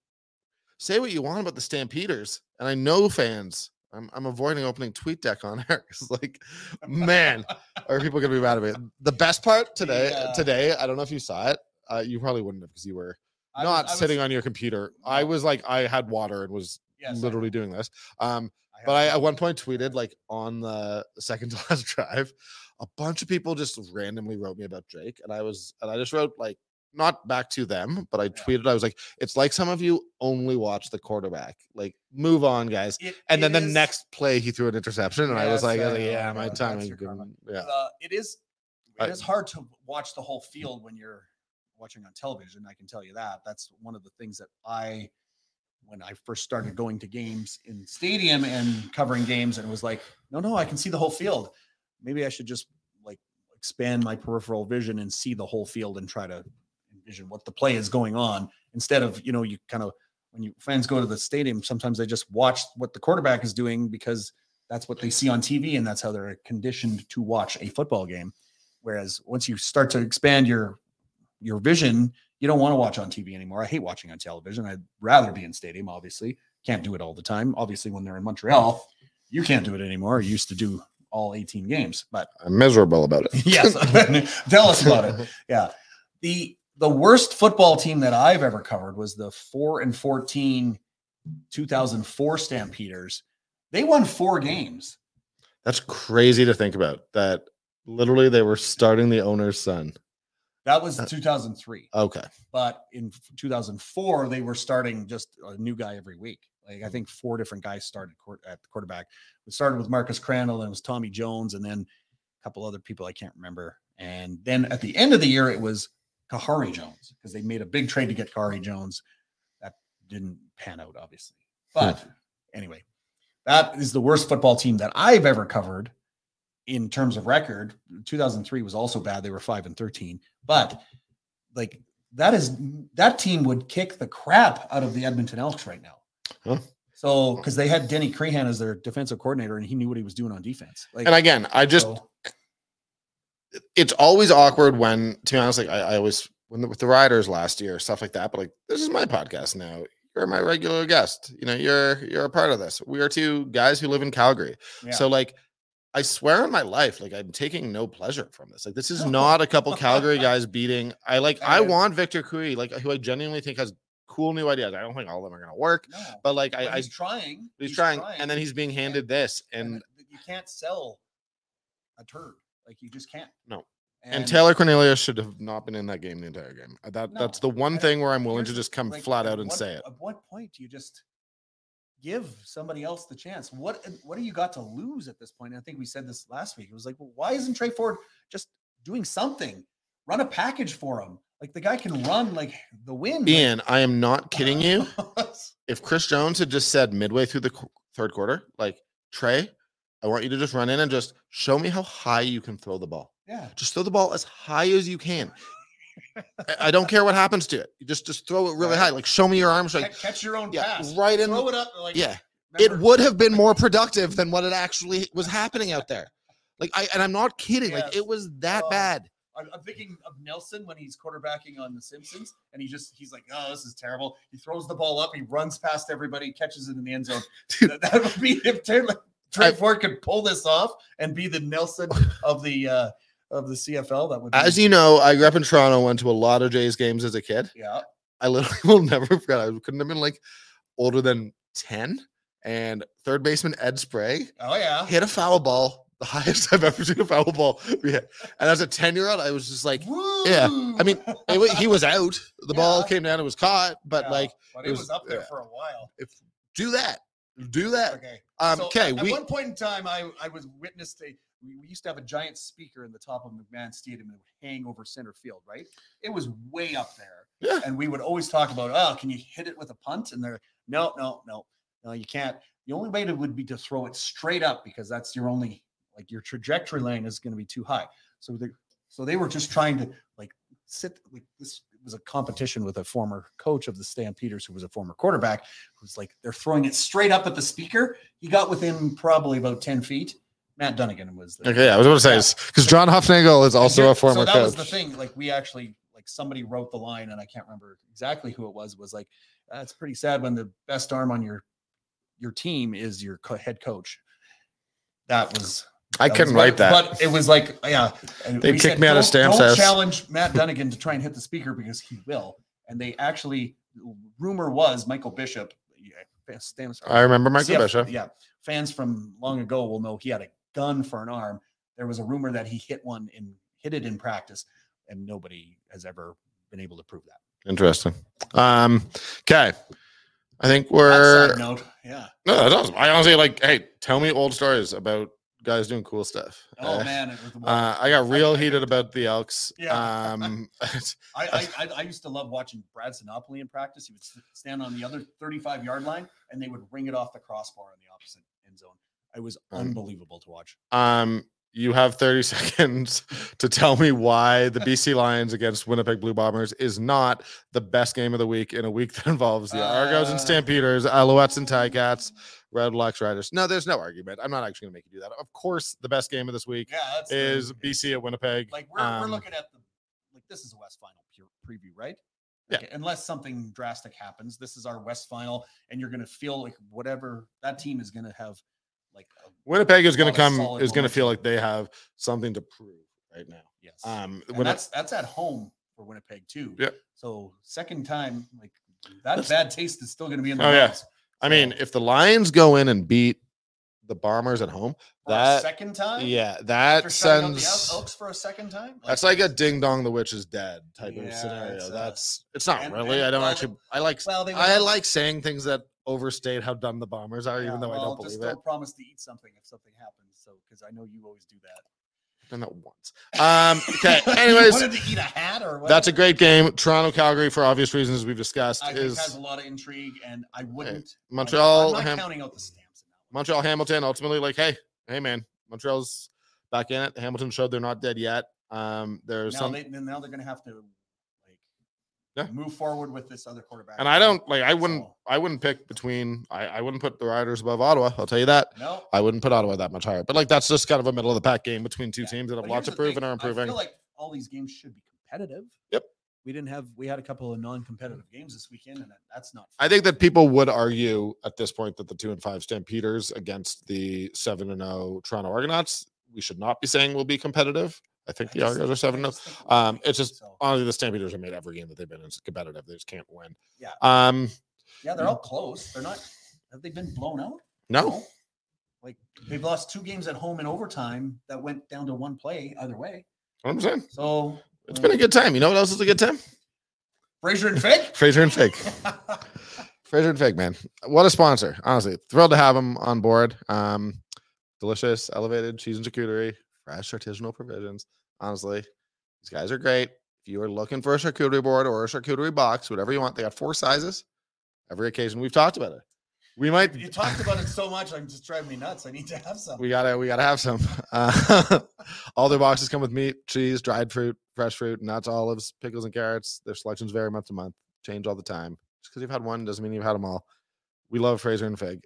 say what you want about the Stampeders, and I know fans. I'm, I'm avoiding opening TweetDeck on air because, like, man, are people gonna be mad at me? The best part today, uh, today, I don't know if you saw it. Uh, you probably wouldn't have because you were I was- not was- sitting on your computer. I was like, I had water and was yes, literally doing this. Um, I but I at one point tweeted like on the second to last drive, a bunch of people just randomly wrote me about Drake, and I was and I just wrote like not back to them, but I tweeted I was like, it's like some of you only watch the quarterback. Like, move on, guys. It- And then it the next play, he threw an interception, and I was like, I was like, know, yeah, my timing. Yeah, uh, it is. It I- is hard to watch the whole field when you're watching on television. I can tell you that. That's one of the things that I when I first started going to games in stadium and covering games, and was like, no, no, I can see the whole field. Maybe I should just like expand my peripheral vision and see the whole field and try to envision what the play is going on instead of you know you kind of when you fans go to the stadium sometimes they just watch what the quarterback is doing because that's what they see on TV and that's how they're conditioned to watch a football game whereas once you start to expand your your vision you don't want to watch on TV anymore. I hate watching on television. I'd rather be in stadium obviously. Can't do it all the time. Obviously when they're in Montreal you can't do it anymore. You used to do all 18 games but I'm miserable about it. yes. Tell us about it. Yeah. The the worst football team that i've ever covered was the 4 and 14 2004 stampeders. They won four games. That's crazy to think about. That literally they were starting the owner's son. That was uh, 2003 Okay. but in 2004 they were starting just a new guy every week. Like i think four different guys started court at the quarterback. It started with marcus crandell and it was tommy jones and then a couple other people i can't remember. And then at the end of the year it was khari jones because they made a big trade to get khari jones. That didn't pan out obviously. But hmm. anyway that is the worst football team that i've ever covered in terms of record 2003 was also bad they were 5 and 13 but like that is that team would kick the crap out of the Edmonton Elks right now. Huh. So because they had Denny Crehan as their defensive coordinator and he knew what he was doing on defense. Like And again, I just so- it's always awkward when to be honest, like I, I always when the, with the riders last year, stuff like that. But like this is my podcast now. You're my regular guest. You know, you're you're a part of this. We are two guys who live in Calgary. yeah. So like I swear on my life, like I'm taking no pleasure from this. Like this is not a couple Calgary guys beating. I like I want Victor Cui, like who I genuinely think has cool new ideas. I don't think all of them are gonna work, no, but like but I, I he's trying. he's, trying, and then he's being and- handed this, and and you can't sell a turd. Like you just can't. No. and, Taylor Cornelius should have not been in that game the entire game. Uh, That that's the one and thing where I'm willing to just come like, flat out and what- say it. At what point do you just give somebody else the chance? What what do you got to lose at this point? And I think we said this last week. It was like, well, why isn't Tre Ford just doing something? Run a package for him. Like the guy can run like the wind. like- Ian, I am not kidding you. If Chris Jones had just said midway through the qu- third quarter, like Tre, I want you to just run in and just show me how high you can throw the ball. yeah. Just throw the ball as high as you can. I- don't care what happens to it. You just just throw it really Right. high. Like show me your arms. Like Ca- catch your own yeah, pass. right in. Throw it up. Like Yeah, it would have been more productive than what it actually was happening out there. Like I and I'm not kidding. Like it was that Oh. bad. I'm, thinking of Nelson when he's quarterbacking on The Simpsons, and he just he's like, "Oh, this is terrible." He throws the ball up, he runs past everybody, catches it in the end zone. that, that would be if Taylor, Tre Ford could pull this off and be the Nelson of the uh of the CFL. That would be, As you know, I grew up in Toronto. Went to a lot of Jays games as a kid. yeah, I literally will never forget. I couldn't have been like older than 10. And third baseman Ed Sprague oh yeah, hit a foul ball, the highest I've ever seen a foul ball be hit. And as a 10 year old, I was just like, yeah, I mean, it, he was out. The ball came down and was caught, but Yeah, like, but it it was- was, up there yeah. for a while. if do that, do that. Okay. Um, So okay, at, we at one point in time, I I was witness to we, used to have a giant speaker in the top of McMahon Stadium and it would hang over center field, right? It was way up there. Yeah. And we would always talk about, oh, can you hit it with a punt? And they're no, no, no, no, you can't. The only way to would be to throw it straight up because that's your only like your trajectory lane is going to be too high. So they so they were just trying to like sit like this was a competition with a former coach of the Stampeders who was a former quarterback who's like they're throwing it straight up at the speaker. He got within probably about 10 feet. Matt Dunnigan was the okay. I was going to say because John Hufnagel is also a former so that coach. was the thing. Like we actually like somebody wrote the line, and I can't remember exactly who it was. Was like, ah, that's pretty sad when the best arm on your your team is your co- head coach. That was. I couldn't write that. but it was like, yeah. They kicked said, me out of Stamps' Don't house." challenge Matt Dunnigan to try and hit the speaker because he will. And they actually, rumor was Michael Bishop. yeah, Stamps, I remember Michael CF Bishop. Yeah, fans from long ago will know he had a gun for an arm. There was a rumor that he hit one and hit it in practice, and nobody has ever been able to prove that. Interesting. Um, okay. I think we're note, yeah. No, that does. I honestly like, hey, tell me old stories about guys doing cool stuff. Oh Uh, man, it was Uh, I got real I heated get- about the Elks. Yeah. Um, I, I, I I used to love watching Brad Sinopoli in practice. He would stand on the other 35 yard line and they would ring it off the crossbar in the opposite end zone. It was Um, unbelievable to watch. um, you have 30 seconds to tell me why the BC Lions against Winnipeg Blue Bombers is not the best game of the week in a week that involves the Argos and Uh, Stampeders, Alouettes and Ticats, Redblacks Riders. No, there's no argument. I'm not actually going to make you do that. Of course, the best game of this week Yeah, that's the- is BC at Winnipeg. like we're, we're Um, looking at the like this is a West Final pure preview, right? Yeah. Okay, unless something drastic happens, this is our West Final, and you're gonna feel like whatever that team is gonna have like a, Winnipeg is going to come is going to feel like they have something to prove right now. yes. Um, when that's that's at home for Winnipeg too. Yeah. So second time, like that bad taste is still gonna be in the Oh, yeah. I mean, if the Lions go in and beat the Bombers at home, for that second time, yeah, that after shutting out the sends Elks for a second time, that's like a ding dong the witch is dead type Yeah, of scenario. it's, uh, that's it's not and- really. and- I don't well, actually. I like. well, they I like saying things that overstate how dumb the Bombers are, even Yeah, though I don't just believe it. don't promise to eat something if something happens. So because I know you always do that. Done that once. Um, okay. Anyways, wanted to eat a hat or what? that's a great game. Toronto Calgary, for obvious reasons we've discussed, I think is has a lot of intrigue, and I wouldn't. like, Montreal, I'm not Ham- counting out the stamps. Montreal Hamilton ultimately like, hey, hey man, Montreal's back in it. Hamilton showed they're not dead yet. Um, there's Now some they, now they're going to have to Yeah. move forward with this other quarterback. and I don't like I wouldn't So, I wouldn't pick between I, I wouldn't put the Riders above Ottawa. I'll tell you that. no. I wouldn't put Ottawa that much higher. But like that's just kind of a middle of the pack game between two Yeah. teams that have But lots to prove thing, and are I improving. feel like all these games should be competitive. Yep. We didn't have we had a couple of non-competitive games this weekend, and that, that's not. I think that people would argue at this point that the two and five Stampeders against the seven and zero Toronto Argonauts, we should not be saying will be competitive. I think the Argos are seven. 0 Um, it's just So, honestly the Stampeders have made every game that they've been in It's competitive. They just can't win. Yeah. Um, yeah, they're all close. They're not. Have they been blown out? no. Like they've lost two games at home in overtime that went down to one play either way. I'm saying So it's been a good time. You know what else is a good time? Fraser and Fig. Fraser and Fig. Fraser and Fig, man. What a sponsor. Honestly, thrilled to have them on board. Um, delicious, elevated cheese and charcuterie, fresh artisanal provisions. Honestly, these guys are great. If you are looking for a charcuterie board or a charcuterie box, whatever you want, they got four sizes. Every occasion we've talked about it. We might you talked about it so much, I'm just driving me nuts. I need to have some. we gotta we gotta have some. Uh, all their boxes come with meat, cheese, dried fruit, fresh fruit, nuts, olives, pickles, and carrots. Their selections vary month to month, change all the time. Just because you've had one doesn't mean you've had them all. We love Fraser and Fig.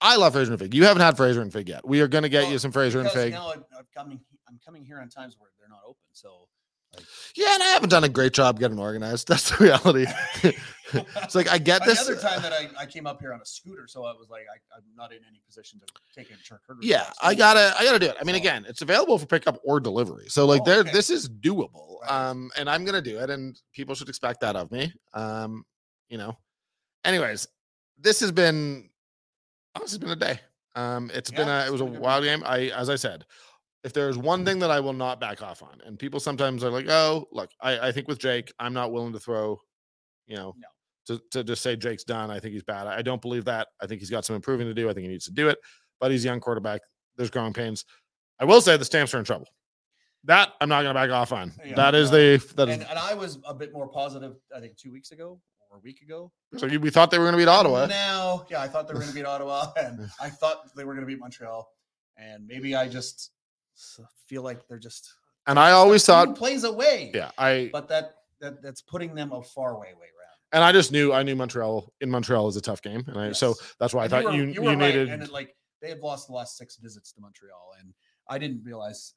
I love Fraser and Fig. You haven't had Fraser and Fig yet. We are gonna get Well, you some Fraser and Fig. Now I'm, I'm coming. I'm coming here on times where they're not open. So like, Yeah, and I haven't done a great job getting organized. That's the reality. it's like I get this. The other time that I, I came up here on a scooter, so I was like, I, I'm not in any position to take a charcuterie. yeah i gotta i gotta do it i mean So- again it's available for pickup or delivery so like Oh, there okay. this is doable Right. um and i'm gonna do it and people should expect that of me um you know anyways this has been oh, this has been a day um it's been a it was a wild game i as i said if there's one thing that i will not back off on and people sometimes are like oh look i i think with jake i'm not willing to throw you know No. to, to just say Jake's done. I think he's bad. I don't believe that. I think he's got some improving to do. I think he needs to do it, but he's a young quarterback. There's growing pains. I will say the stamps are in trouble. That I'm not going to back off on. Yeah, that is the that is. and, and I was a bit more positive. I think two weeks ago or a week ago. so you- we thought they were going to beat Ottawa. Now, yeah, I thought they were going to beat Ottawa, and I thought they were going to beat Montreal, and maybe I just feel like they're just And I always thought, plays away. yeah, I but that that that's putting them a far way way around. and I just knew I knew Montreal in Montreal is a tough game, and I, so that's why I And thought were- you you, were right, needed. and it, like they have lost the last six visits to Montreal, and I didn't realize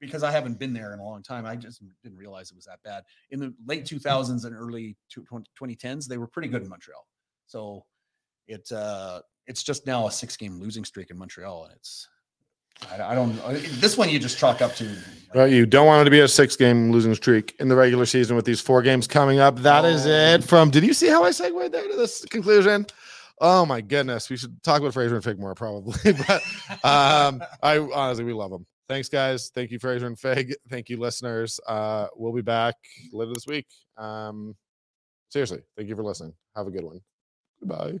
because I haven't been there in a long time. I just didn't realize it was that bad. In the late 2000s and early 2010s, they were pretty good in Montreal. So it uh it's just now a six game losing streak in Montreal, and it's I, I don't this one you just chalk up to. like, Well, you don't want it to be a six game losing streak in the regular season with these four games coming up. That is it from. Did you see how I segued there to this conclusion? Oh my goodness. We should talk about Fraser and Fig more probably. but um, I honestly, we love them. Thanks, guys. Thank you, Fraser and Fig. Thank you, listeners. Uh, we'll be back later this week. Um, seriously, thank you for listening. Have a good one. Goodbye.